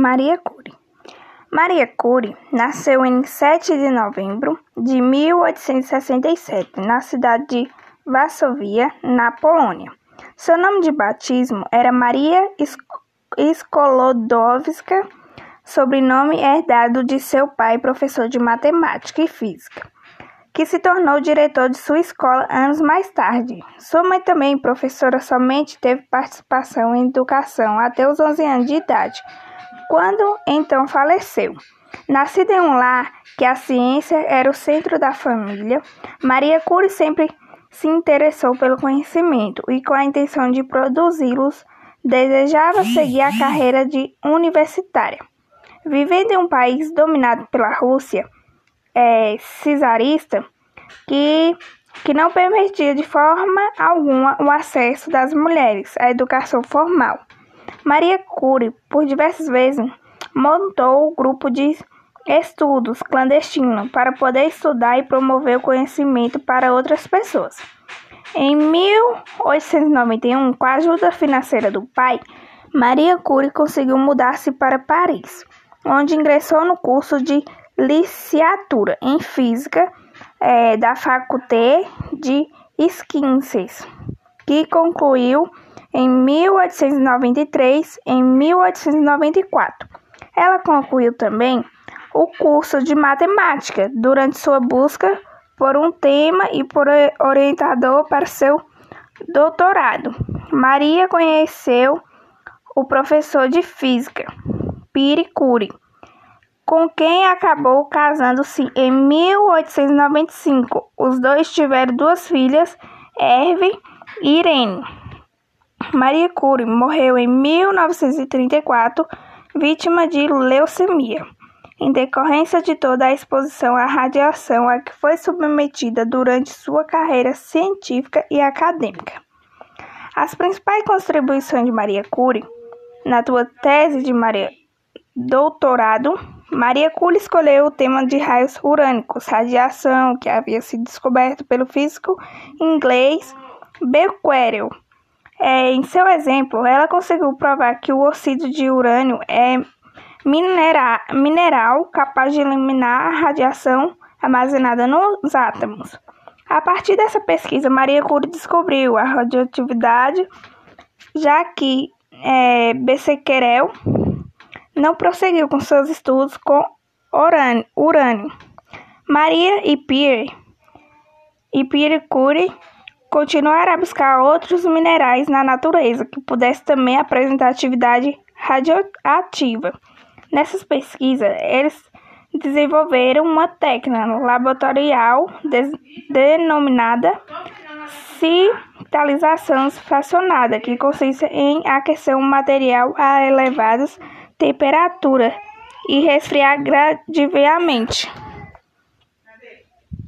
Maria Curie. Maria Curie nasceu em 7 de novembro de 1867 na cidade de Varsovia, na Polônia. Seu nome de batismo era Maria Skolodowska, sobrenome herdado de seu pai, professor de matemática e física, que se tornou diretor de sua escola anos mais tarde. Sua mãe, também professora, somente teve participação em educação até os 11 anos de idade quando então faleceu. Nascida em um lar que a ciência era o centro da família, Maria Curie sempre se interessou pelo conhecimento e, com a intenção de produzi-los, desejava seguir a carreira de universitária. Vivendo em um país dominado pela Rússia é, czarista, que, que não permitia de forma alguma o acesso das mulheres à educação formal. Maria Curie, por diversas vezes, montou o grupo de estudos clandestino para poder estudar e promover o conhecimento para outras pessoas. Em 1891, com a ajuda financeira do pai, Maria Curie conseguiu mudar-se para Paris, onde ingressou no curso de licenciatura em Física é, da Faculdade de Sciences, que concluiu em 1893 em 1894. Ela concluiu também o curso de matemática durante sua busca por um tema e por orientador para seu doutorado. Maria conheceu o professor de física, Pierre Curie, com quem acabou casando-se em 1895. Os dois tiveram duas filhas, Herve e Irene. Maria Curie morreu em 1934, vítima de leucemia, em decorrência de toda a exposição à radiação a que foi submetida durante sua carreira científica e acadêmica. As principais contribuições de Maria Curie na sua tese de Maria doutorado, Maria Curie escolheu o tema de raios urânicos, radiação, que havia sido descoberto pelo físico inglês Becquerel é, em seu exemplo, ela conseguiu provar que o oxídio de urânio é minera mineral capaz de eliminar a radiação armazenada nos átomos. A partir dessa pesquisa, Maria Curie descobriu a radioatividade, já que é, Becquerel não prosseguiu com seus estudos com urânio. urânio. Maria e Pierre e Pierre Curie continuar a buscar outros minerais na natureza que pudessem também apresentar atividade radioativa. Nessas pesquisas, eles desenvolveram uma técnica laboratorial denominada citalização fracionada, que consiste em aquecer um material a elevadas temperaturas e resfriar gradativamente.